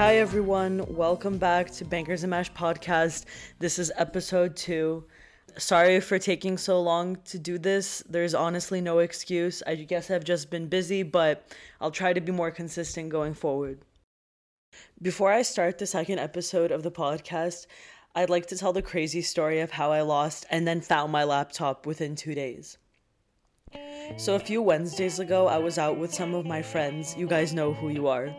Hi, everyone. Welcome back to Bangers and Mash podcast. This is episode two. Sorry for taking so long to do this. There's honestly no excuse. I guess I've just been busy, but I'll try to be more consistent going forward. Before I start the second episode of the podcast, I'd like to tell the crazy story of how I lost and then found my laptop within two days. So, a few Wednesdays ago, I was out with some of my friends. You guys know who you are.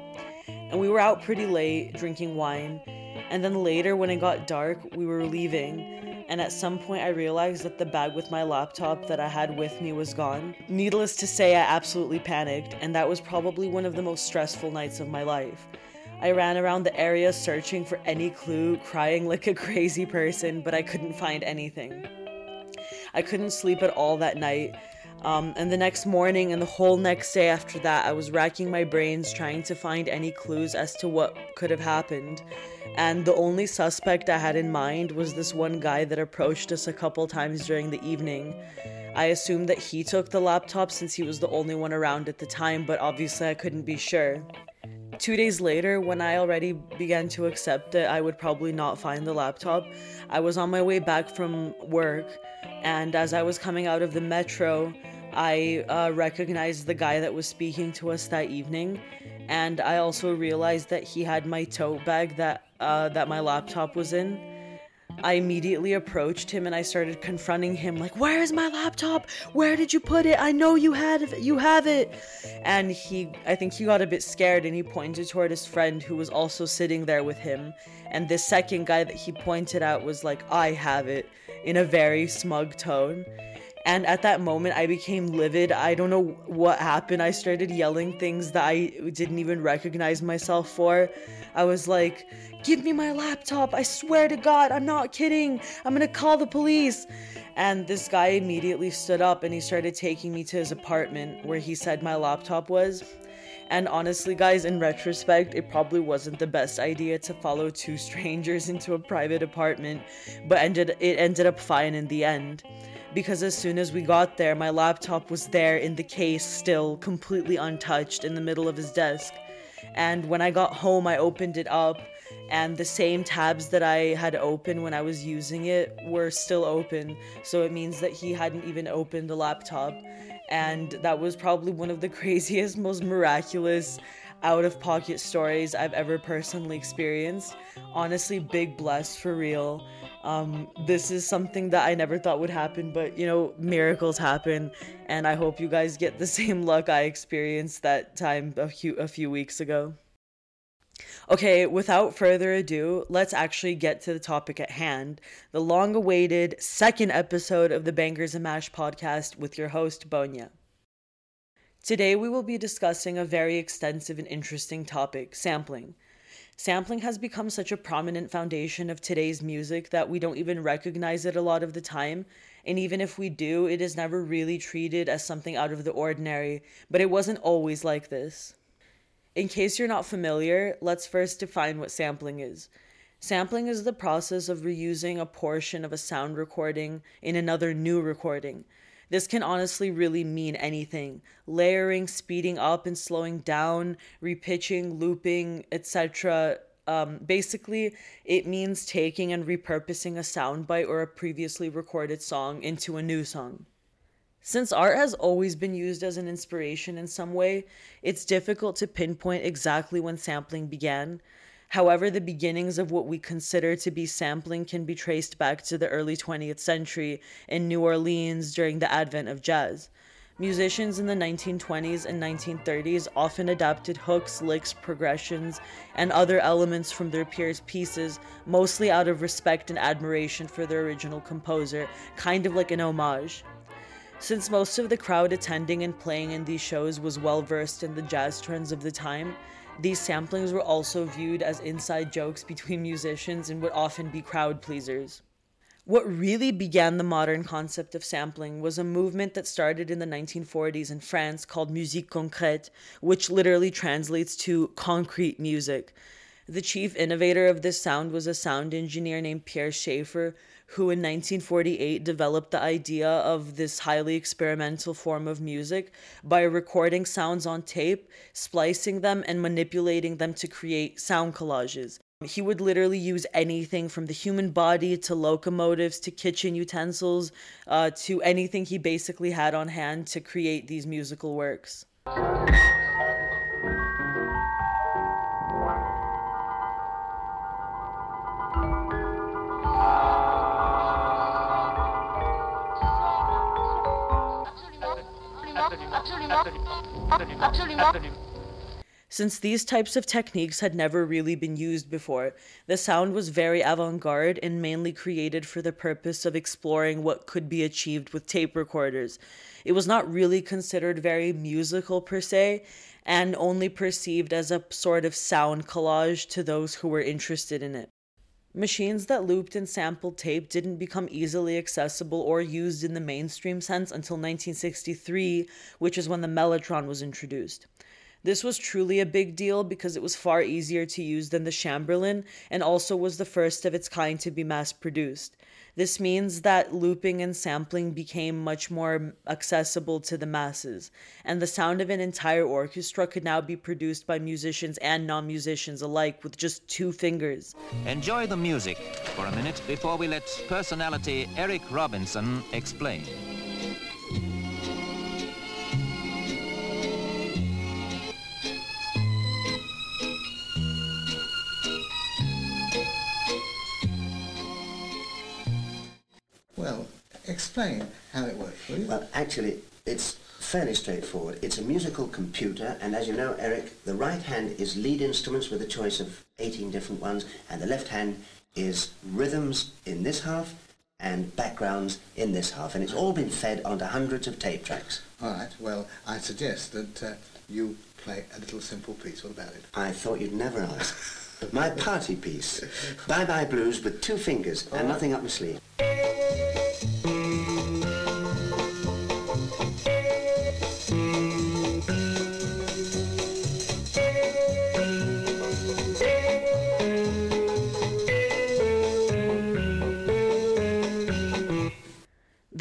And we were out pretty late drinking wine. And then later, when it got dark, we were leaving. And at some point, I realized that the bag with my laptop that I had with me was gone. Needless to say, I absolutely panicked, and that was probably one of the most stressful nights of my life. I ran around the area searching for any clue, crying like a crazy person, but I couldn't find anything. I couldn't sleep at all that night. Um, and the next morning and the whole next day after that, I was racking my brains trying to find any clues as to what could have happened. And the only suspect I had in mind was this one guy that approached us a couple times during the evening. I assumed that he took the laptop since he was the only one around at the time, but obviously I couldn't be sure. Two days later, when I already began to accept that I would probably not find the laptop, I was on my way back from work, and as I was coming out of the metro, I uh, recognized the guy that was speaking to us that evening, and I also realized that he had my tote bag that uh, that my laptop was in. I immediately approached him and I started confronting him like, "Where is my laptop? Where did you put it? I know you had it. You have it." And he I think he got a bit scared and he pointed toward his friend who was also sitting there with him. And the second guy that he pointed out was like, "I have it." in a very smug tone. And at that mm-hmm. moment, I became livid. I don't know what happened. I started yelling things that I didn't even recognize myself for. I was like, Give me my laptop. I swear to God, I'm not kidding. I'm gonna call the police. And this guy immediately stood up and he started taking me to his apartment where he said my laptop was. And honestly, guys, in retrospect, it probably wasn't the best idea to follow two strangers into a private apartment, but ended it ended up fine in the end because as soon as we got there, my laptop was there in the case, still completely untouched in the middle of his desk. And when I got home, I opened it up, and the same tabs that I had opened when I was using it were still open. So it means that he hadn't even opened the laptop. And that was probably one of the craziest, most miraculous out of pocket stories I've ever personally experienced. Honestly, big bless for real. Um, this is something that I never thought would happen, but you know, miracles happen, and I hope you guys get the same luck I experienced that time a few, a few weeks ago. Okay, without further ado, let's actually get to the topic at hand the long awaited second episode of the Bangers and Mash podcast with your host, Bonya. Today, we will be discussing a very extensive and interesting topic sampling. Sampling has become such a prominent foundation of today's music that we don't even recognize it a lot of the time. And even if we do, it is never really treated as something out of the ordinary, but it wasn't always like this. In case you're not familiar, let's first define what sampling is. Sampling is the process of reusing a portion of a sound recording in another new recording. This can honestly really mean anything layering, speeding up and slowing down, repitching, looping, etc. Um, basically, it means taking and repurposing a soundbite or a previously recorded song into a new song. Since art has always been used as an inspiration in some way, it's difficult to pinpoint exactly when sampling began, However, the beginnings of what we consider to be sampling can be traced back to the early 20th century in New Orleans during the advent of jazz. Musicians in the 1920s and 1930s often adapted hooks, licks, progressions, and other elements from their peers' pieces, mostly out of respect and admiration for their original composer, kind of like an homage. Since most of the crowd attending and playing in these shows was well versed in the jazz trends of the time, these samplings were also viewed as inside jokes between musicians and would often be crowd pleasers. What really began the modern concept of sampling was a movement that started in the 1940s in France called musique concrète, which literally translates to concrete music. The chief innovator of this sound was a sound engineer named Pierre Schaeffer, who in 1948 developed the idea of this highly experimental form of music by recording sounds on tape, splicing them, and manipulating them to create sound collages. He would literally use anything from the human body to locomotives to kitchen utensils uh, to anything he basically had on hand to create these musical works. Since these types of techniques had never really been used before, the sound was very avant garde and mainly created for the purpose of exploring what could be achieved with tape recorders. It was not really considered very musical per se, and only perceived as a sort of sound collage to those who were interested in it. Machines that looped and sampled tape didn't become easily accessible or used in the mainstream sense until 1963, which is when the Mellotron was introduced. This was truly a big deal because it was far easier to use than the Chamberlin and also was the first of its kind to be mass produced. This means that looping and sampling became much more accessible to the masses, and the sound of an entire orchestra could now be produced by musicians and non musicians alike with just two fingers. Enjoy the music for a minute before we let personality Eric Robinson explain. Well, explain how it works, please. Well, actually, it's fairly straightforward. It's a musical computer, and as you know, Eric, the right hand is lead instruments with a choice of 18 different ones, and the left hand is rhythms in this half and backgrounds in this half, and it's all been fed onto hundreds of tape tracks. All right, well, I suggest that uh, you play a little simple piece. What about it? I thought you'd never ask. My party piece. Bye Bye Blues with two fingers and nothing up my sleeve.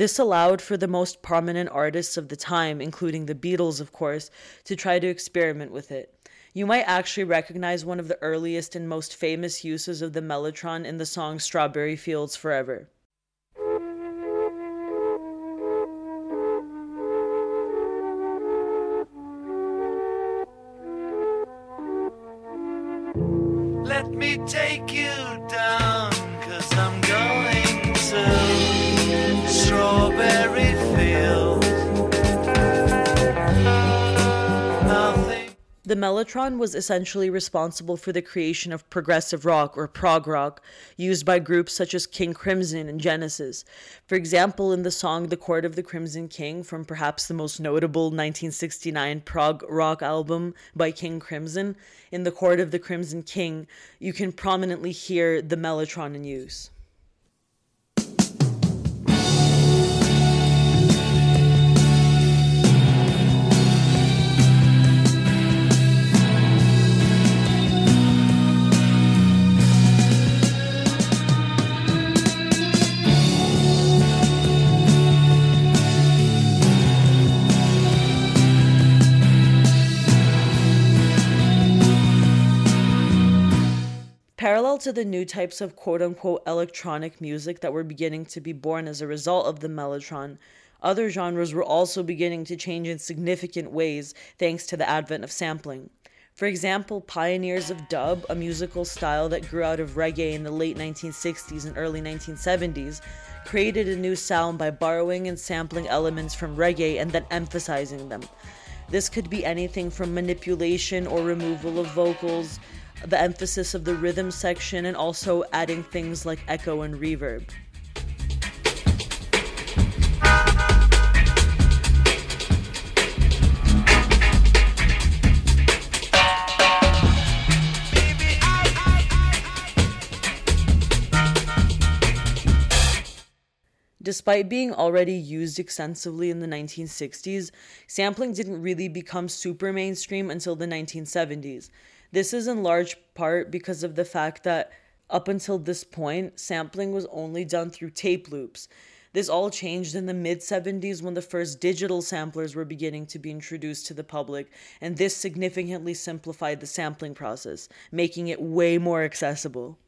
This allowed for the most prominent artists of the time, including the Beatles, of course, to try to experiment with it. You might actually recognize one of the earliest and most famous uses of the mellotron in the song Strawberry Fields Forever. The mellotron was essentially responsible for the creation of progressive rock or prog rock, used by groups such as King Crimson and Genesis. For example, in the song The Court of the Crimson King, from perhaps the most notable 1969 prog rock album by King Crimson, in The Court of the Crimson King, you can prominently hear the mellotron in use. To the new types of quote unquote electronic music that were beginning to be born as a result of the mellotron, other genres were also beginning to change in significant ways thanks to the advent of sampling. For example, pioneers of dub, a musical style that grew out of reggae in the late 1960s and early 1970s, created a new sound by borrowing and sampling elements from reggae and then emphasizing them. This could be anything from manipulation or removal of vocals, the emphasis of the rhythm section, and also adding things like echo and reverb. Despite being already used extensively in the 1960s, sampling didn't really become super mainstream until the 1970s. This is in large part because of the fact that up until this point, sampling was only done through tape loops. This all changed in the mid 70s when the first digital samplers were beginning to be introduced to the public, and this significantly simplified the sampling process, making it way more accessible.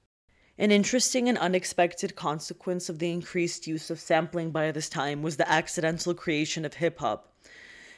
An interesting and unexpected consequence of the increased use of sampling by this time was the accidental creation of hip hop.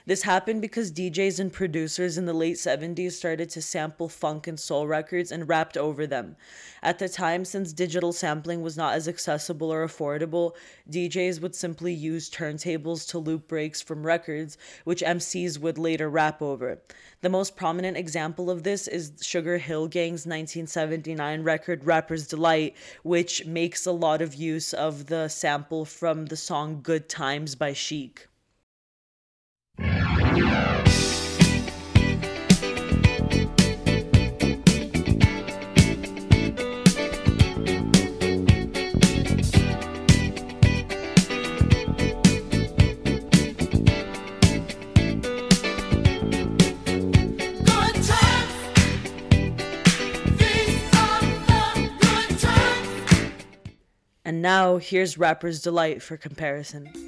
This happened because DJs and producers in the late 70s started to sample funk and soul records and rapped over them. At the time, since digital sampling was not as accessible or affordable, DJs would simply use turntables to loop breaks from records, which MCs would later rap over. The most prominent example of this is Sugar Hill Gang's 1979 record Rapper's Delight, which makes a lot of use of the sample from the song Good Times by Chic. Now here's Rapper's Delight for comparison.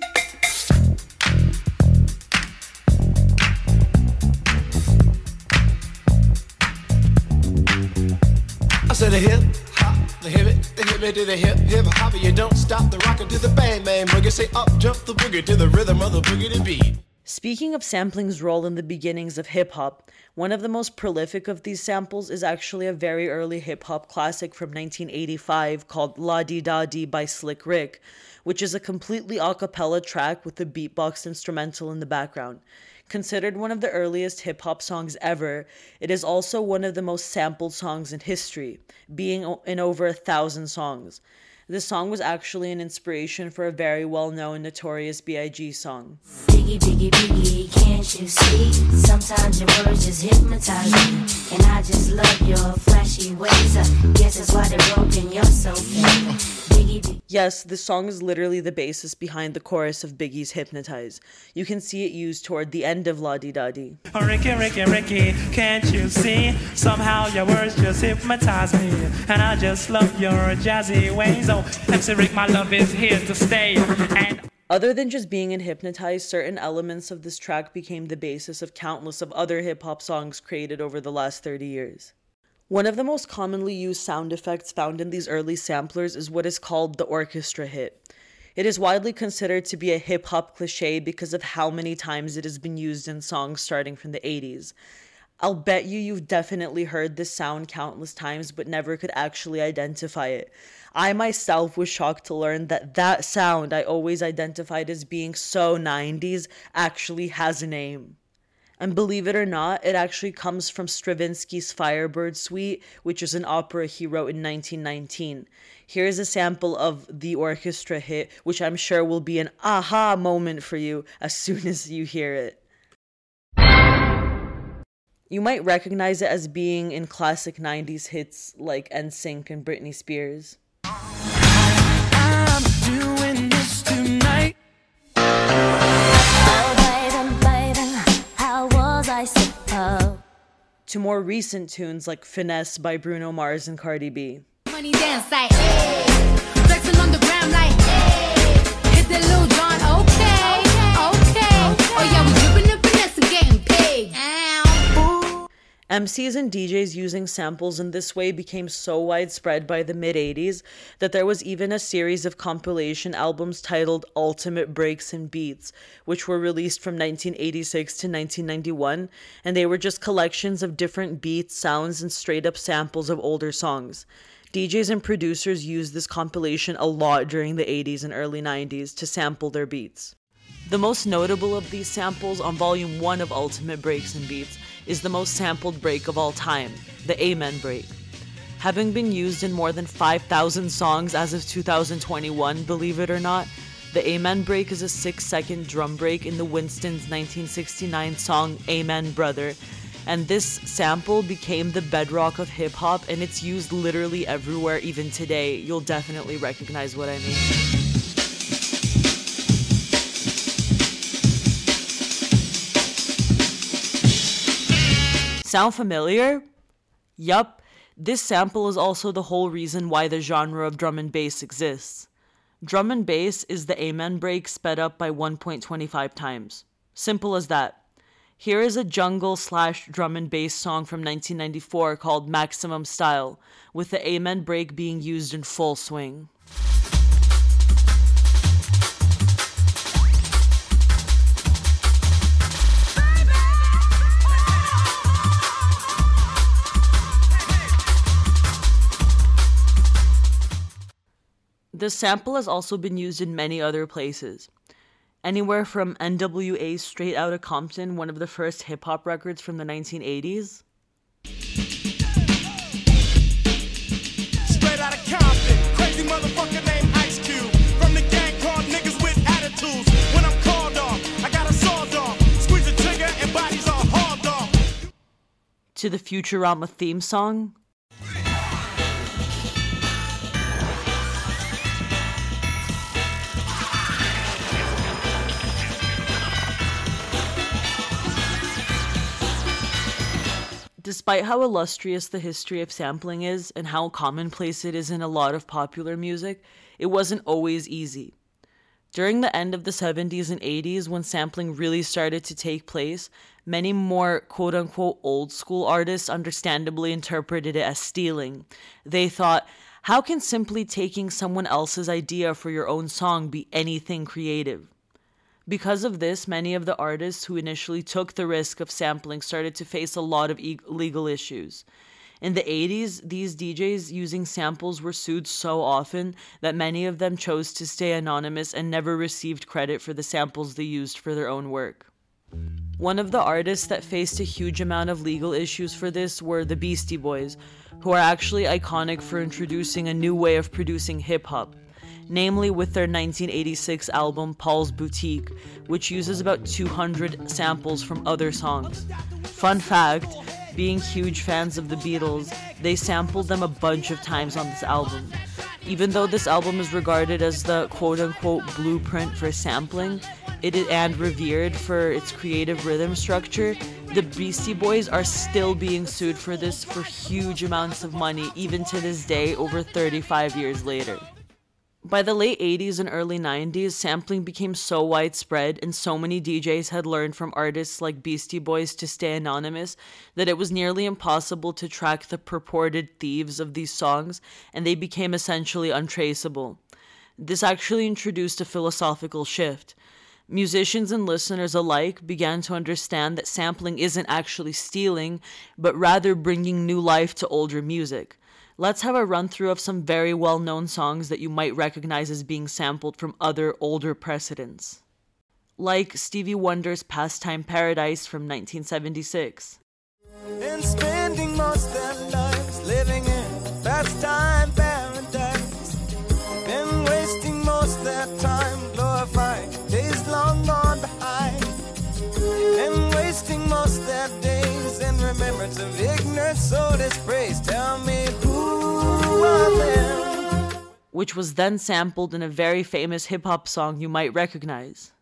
Said the hip hop, the hip it, the hip it to the hip hip hop. You don't stop the rockin' to the bang bang boogie. Say up jump the boogie to the rhythm of the boogie to beat. Speaking of sampling's role in the beginnings of hip hop, one of the most prolific of these samples is actually a very early hip hop classic from 1985 called La Di Da Di by Slick Rick, which is a completely a cappella track with a beatbox instrumental in the background. Considered one of the earliest hip hop songs ever, it is also one of the most sampled songs in history, being in over a thousand songs. This song was actually an inspiration for a very well known Notorious B.I.G. song. Biggie, biggie, biggie, can't you see? Sometimes your words just hypnotize me. And I just love your flashy ways. I guess that's why they're broken, you're so fake. Biggie, biggie. Yes, this song is literally the basis behind the chorus of Biggie's Hypnotize. You can see it used toward the end of La Di Da Di. Oh, Ricky, Ricky, Ricky, can't you see? Somehow your words just hypnotize me. And I just love your jazzy ways. Oh, MC Rick, my love is here to stay. And Other than just being in Hypnotize, certain elements of this track became the basis of countless of other hip hop songs created over the last 30 years. One of the most commonly used sound effects found in these early samplers is what is called the orchestra hit. It is widely considered to be a hip hop cliche because of how many times it has been used in songs starting from the 80s. I'll bet you you've definitely heard this sound countless times but never could actually identify it. I myself was shocked to learn that that sound I always identified as being so 90s actually has a name. And believe it or not, it actually comes from Stravinsky's Firebird Suite, which is an opera he wrote in 1919. Here's a sample of the orchestra hit, which I'm sure will be an aha moment for you as soon as you hear it. You might recognize it as being in classic 90s hits like NSYNC and Britney Spears. To more recent tunes like Finesse by Bruno Mars and Cardi B. Money dance like, hey. MCs and DJs using samples in this way became so widespread by the mid 80s that there was even a series of compilation albums titled Ultimate Breaks and Beats, which were released from 1986 to 1991, and they were just collections of different beats, sounds, and straight up samples of older songs. DJs and producers used this compilation a lot during the 80s and early 90s to sample their beats. The most notable of these samples on volume 1 of Ultimate Breaks and Beats is the most sampled break of all time, the Amen break. Having been used in more than 5,000 songs as of 2021, believe it or not, the Amen break is a 6 second drum break in the Winston's 1969 song Amen Brother, and this sample became the bedrock of hip hop and it's used literally everywhere even today. You'll definitely recognize what I mean. Sound familiar? Yup, this sample is also the whole reason why the genre of drum and bass exists. Drum and bass is the amen break sped up by 1.25 times. Simple as that. Here is a jungle slash drum and bass song from 1994 called Maximum Style, with the amen break being used in full swing. The sample has also been used in many other places. Anywhere from NWA's Straight Outta Compton, one of the first hip hop records from the 1980s, Straight out of Compton, crazy Despite how illustrious the history of sampling is and how commonplace it is in a lot of popular music, it wasn't always easy. During the end of the 70s and 80s, when sampling really started to take place, many more quote unquote old school artists understandably interpreted it as stealing. They thought, how can simply taking someone else's idea for your own song be anything creative? Because of this, many of the artists who initially took the risk of sampling started to face a lot of e- legal issues. In the 80s, these DJs using samples were sued so often that many of them chose to stay anonymous and never received credit for the samples they used for their own work. One of the artists that faced a huge amount of legal issues for this were the Beastie Boys, who are actually iconic for introducing a new way of producing hip hop namely with their 1986 album Paul's Boutique, which uses about 200 samples from other songs. Fun fact being huge fans of the Beatles, they sampled them a bunch of times on this album. Even though this album is regarded as the quote unquote blueprint for sampling, it is, and revered for its creative rhythm structure, the Beastie Boys are still being sued for this for huge amounts of money, even to this day, over 35 years later. By the late 80s and early 90s, sampling became so widespread and so many DJs had learned from artists like Beastie Boys to stay anonymous that it was nearly impossible to track the purported thieves of these songs and they became essentially untraceable. This actually introduced a philosophical shift. Musicians and listeners alike began to understand that sampling isn't actually stealing, but rather bringing new life to older music let's have a run through of some very well known songs that you might recognize as being sampled from other older precedents. Like Stevie Wonder's Pastime Paradise from 1976. And spending most their lives living in pastime paradise. Been wasting most their time glorifying days long gone behind. Been wasting most their days in remembrance of ignorance, so dispraise. Tell me? Which was then sampled in a very famous hip hop song you might recognize.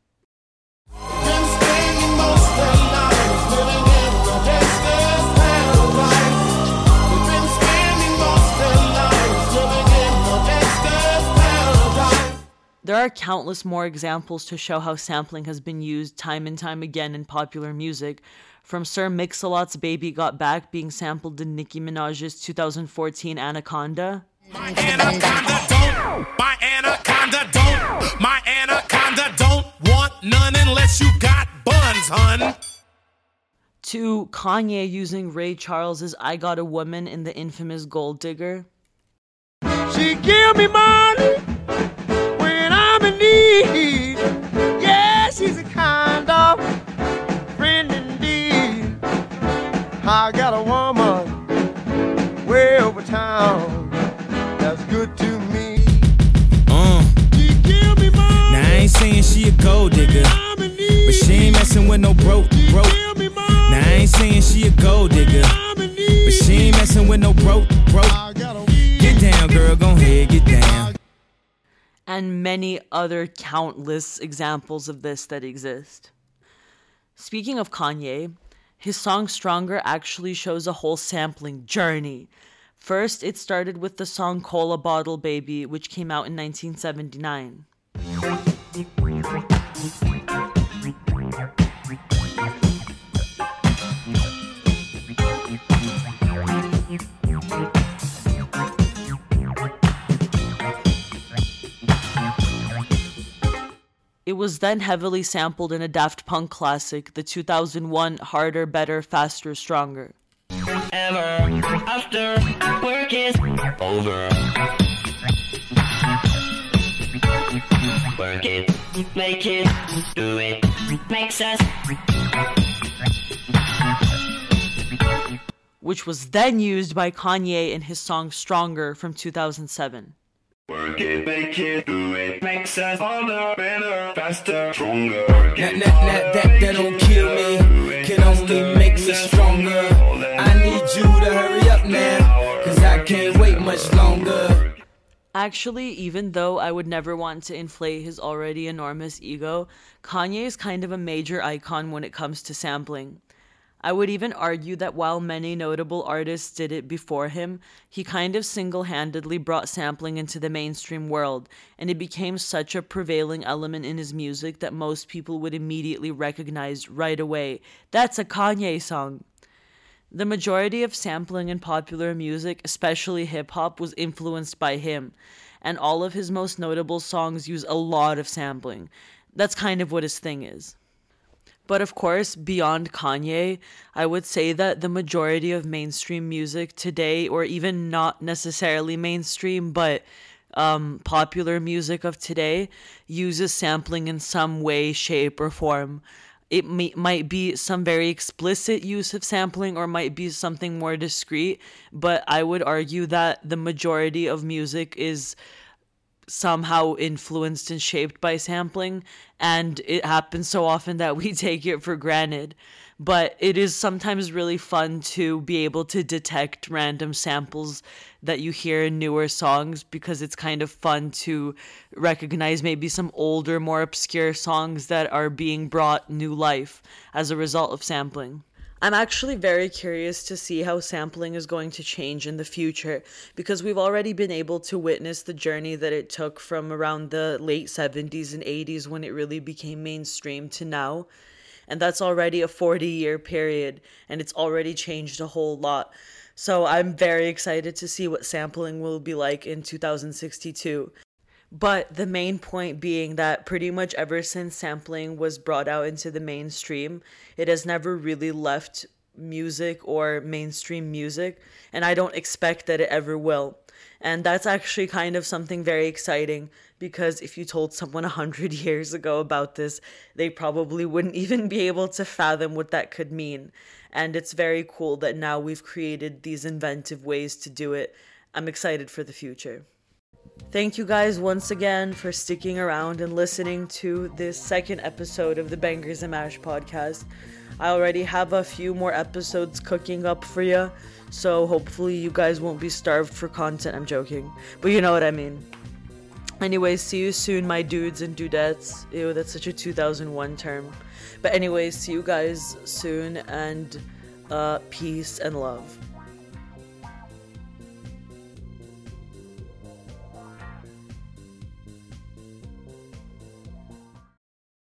There are countless more examples to show how sampling has been used time and time again in popular music, from Sir Mix-a-Lot's Baby Got Back being sampled in Nicki Minaj's 2014 Anaconda, My anaconda don't, my anaconda don't, my anaconda don't want none unless you got buns, hun. to Kanye using Ray Charles's I Got a Woman in the infamous Gold Digger, She give me money when I'm in need. I got a woman way over town that's good to me. Uh, She give me money. now I ain't saying she a gold digger, I'm in need. but she ain't messing with no broke, broke. Give me money. Now I ain't saying she a gold digger, I'm in need. but she ain't messing with no broke, broke. I got a Get down, girl, gon' ahead, get down. and many other countless examples of this that exist. Speaking of Kanye, His song Stronger actually shows a whole sampling journey. First, it started with the song Cola Bottle Baby, which came out in 1979. It was then heavily sampled in a Daft Punk classic, the 2001 Harder, Better, Faster, Stronger. Ever after work is over. Work it, make it, do it, makes us. Which was then used by Kanye in his song Stronger from 2007. Work it, make it, do it, makes us harder, better, faster, stronger. That, that, that, that, that don't kill me, can only make me stronger. I need you to hurry up now, cause I can't wait much longer. Actually, even though I would never want to inflate his already enormous ego, Kanye is kind of a major icon when it comes to sampling. I would even argue that while many notable artists did it before him, he kind of single handedly brought sampling into the mainstream world, and it became such a prevailing element in his music that most people would immediately recognize right away that's a Kanye song. The majority of sampling in popular music, especially hip hop, was influenced by him, and all of his most notable songs use a lot of sampling. That's kind of what his thing is. But of course, beyond Kanye, I would say that the majority of mainstream music today, or even not necessarily mainstream, but um, popular music of today, uses sampling in some way, shape, or form. It may, might be some very explicit use of sampling or might be something more discreet, but I would argue that the majority of music is somehow influenced and shaped by sampling and it happens so often that we take it for granted. But it is sometimes really fun to be able to detect random samples that you hear in newer songs because it's kind of fun to recognize maybe some older more obscure songs that are being brought new life as a result of sampling I'm actually very curious to see how sampling is going to change in the future because we've already been able to witness the journey that it took from around the late 70s and 80s when it really became mainstream to now. And that's already a 40 year period and it's already changed a whole lot. So I'm very excited to see what sampling will be like in 2062. But the main point being that pretty much ever since sampling was brought out into the mainstream, it has never really left music or mainstream music, and I don't expect that it ever will. And that's actually kind of something very exciting because if you told someone a hundred years ago about this, they probably wouldn't even be able to fathom what that could mean. And it's very cool that now we've created these inventive ways to do it. I'm excited for the future. Thank you guys once again for sticking around and listening to this second episode of the Bangers and Mash podcast. I already have a few more episodes cooking up for you, so hopefully you guys won't be starved for content. I'm joking, but you know what I mean. Anyways, see you soon, my dudes and dudettes. Ew, that's such a 2001 term. But anyways, see you guys soon, and uh, peace and love.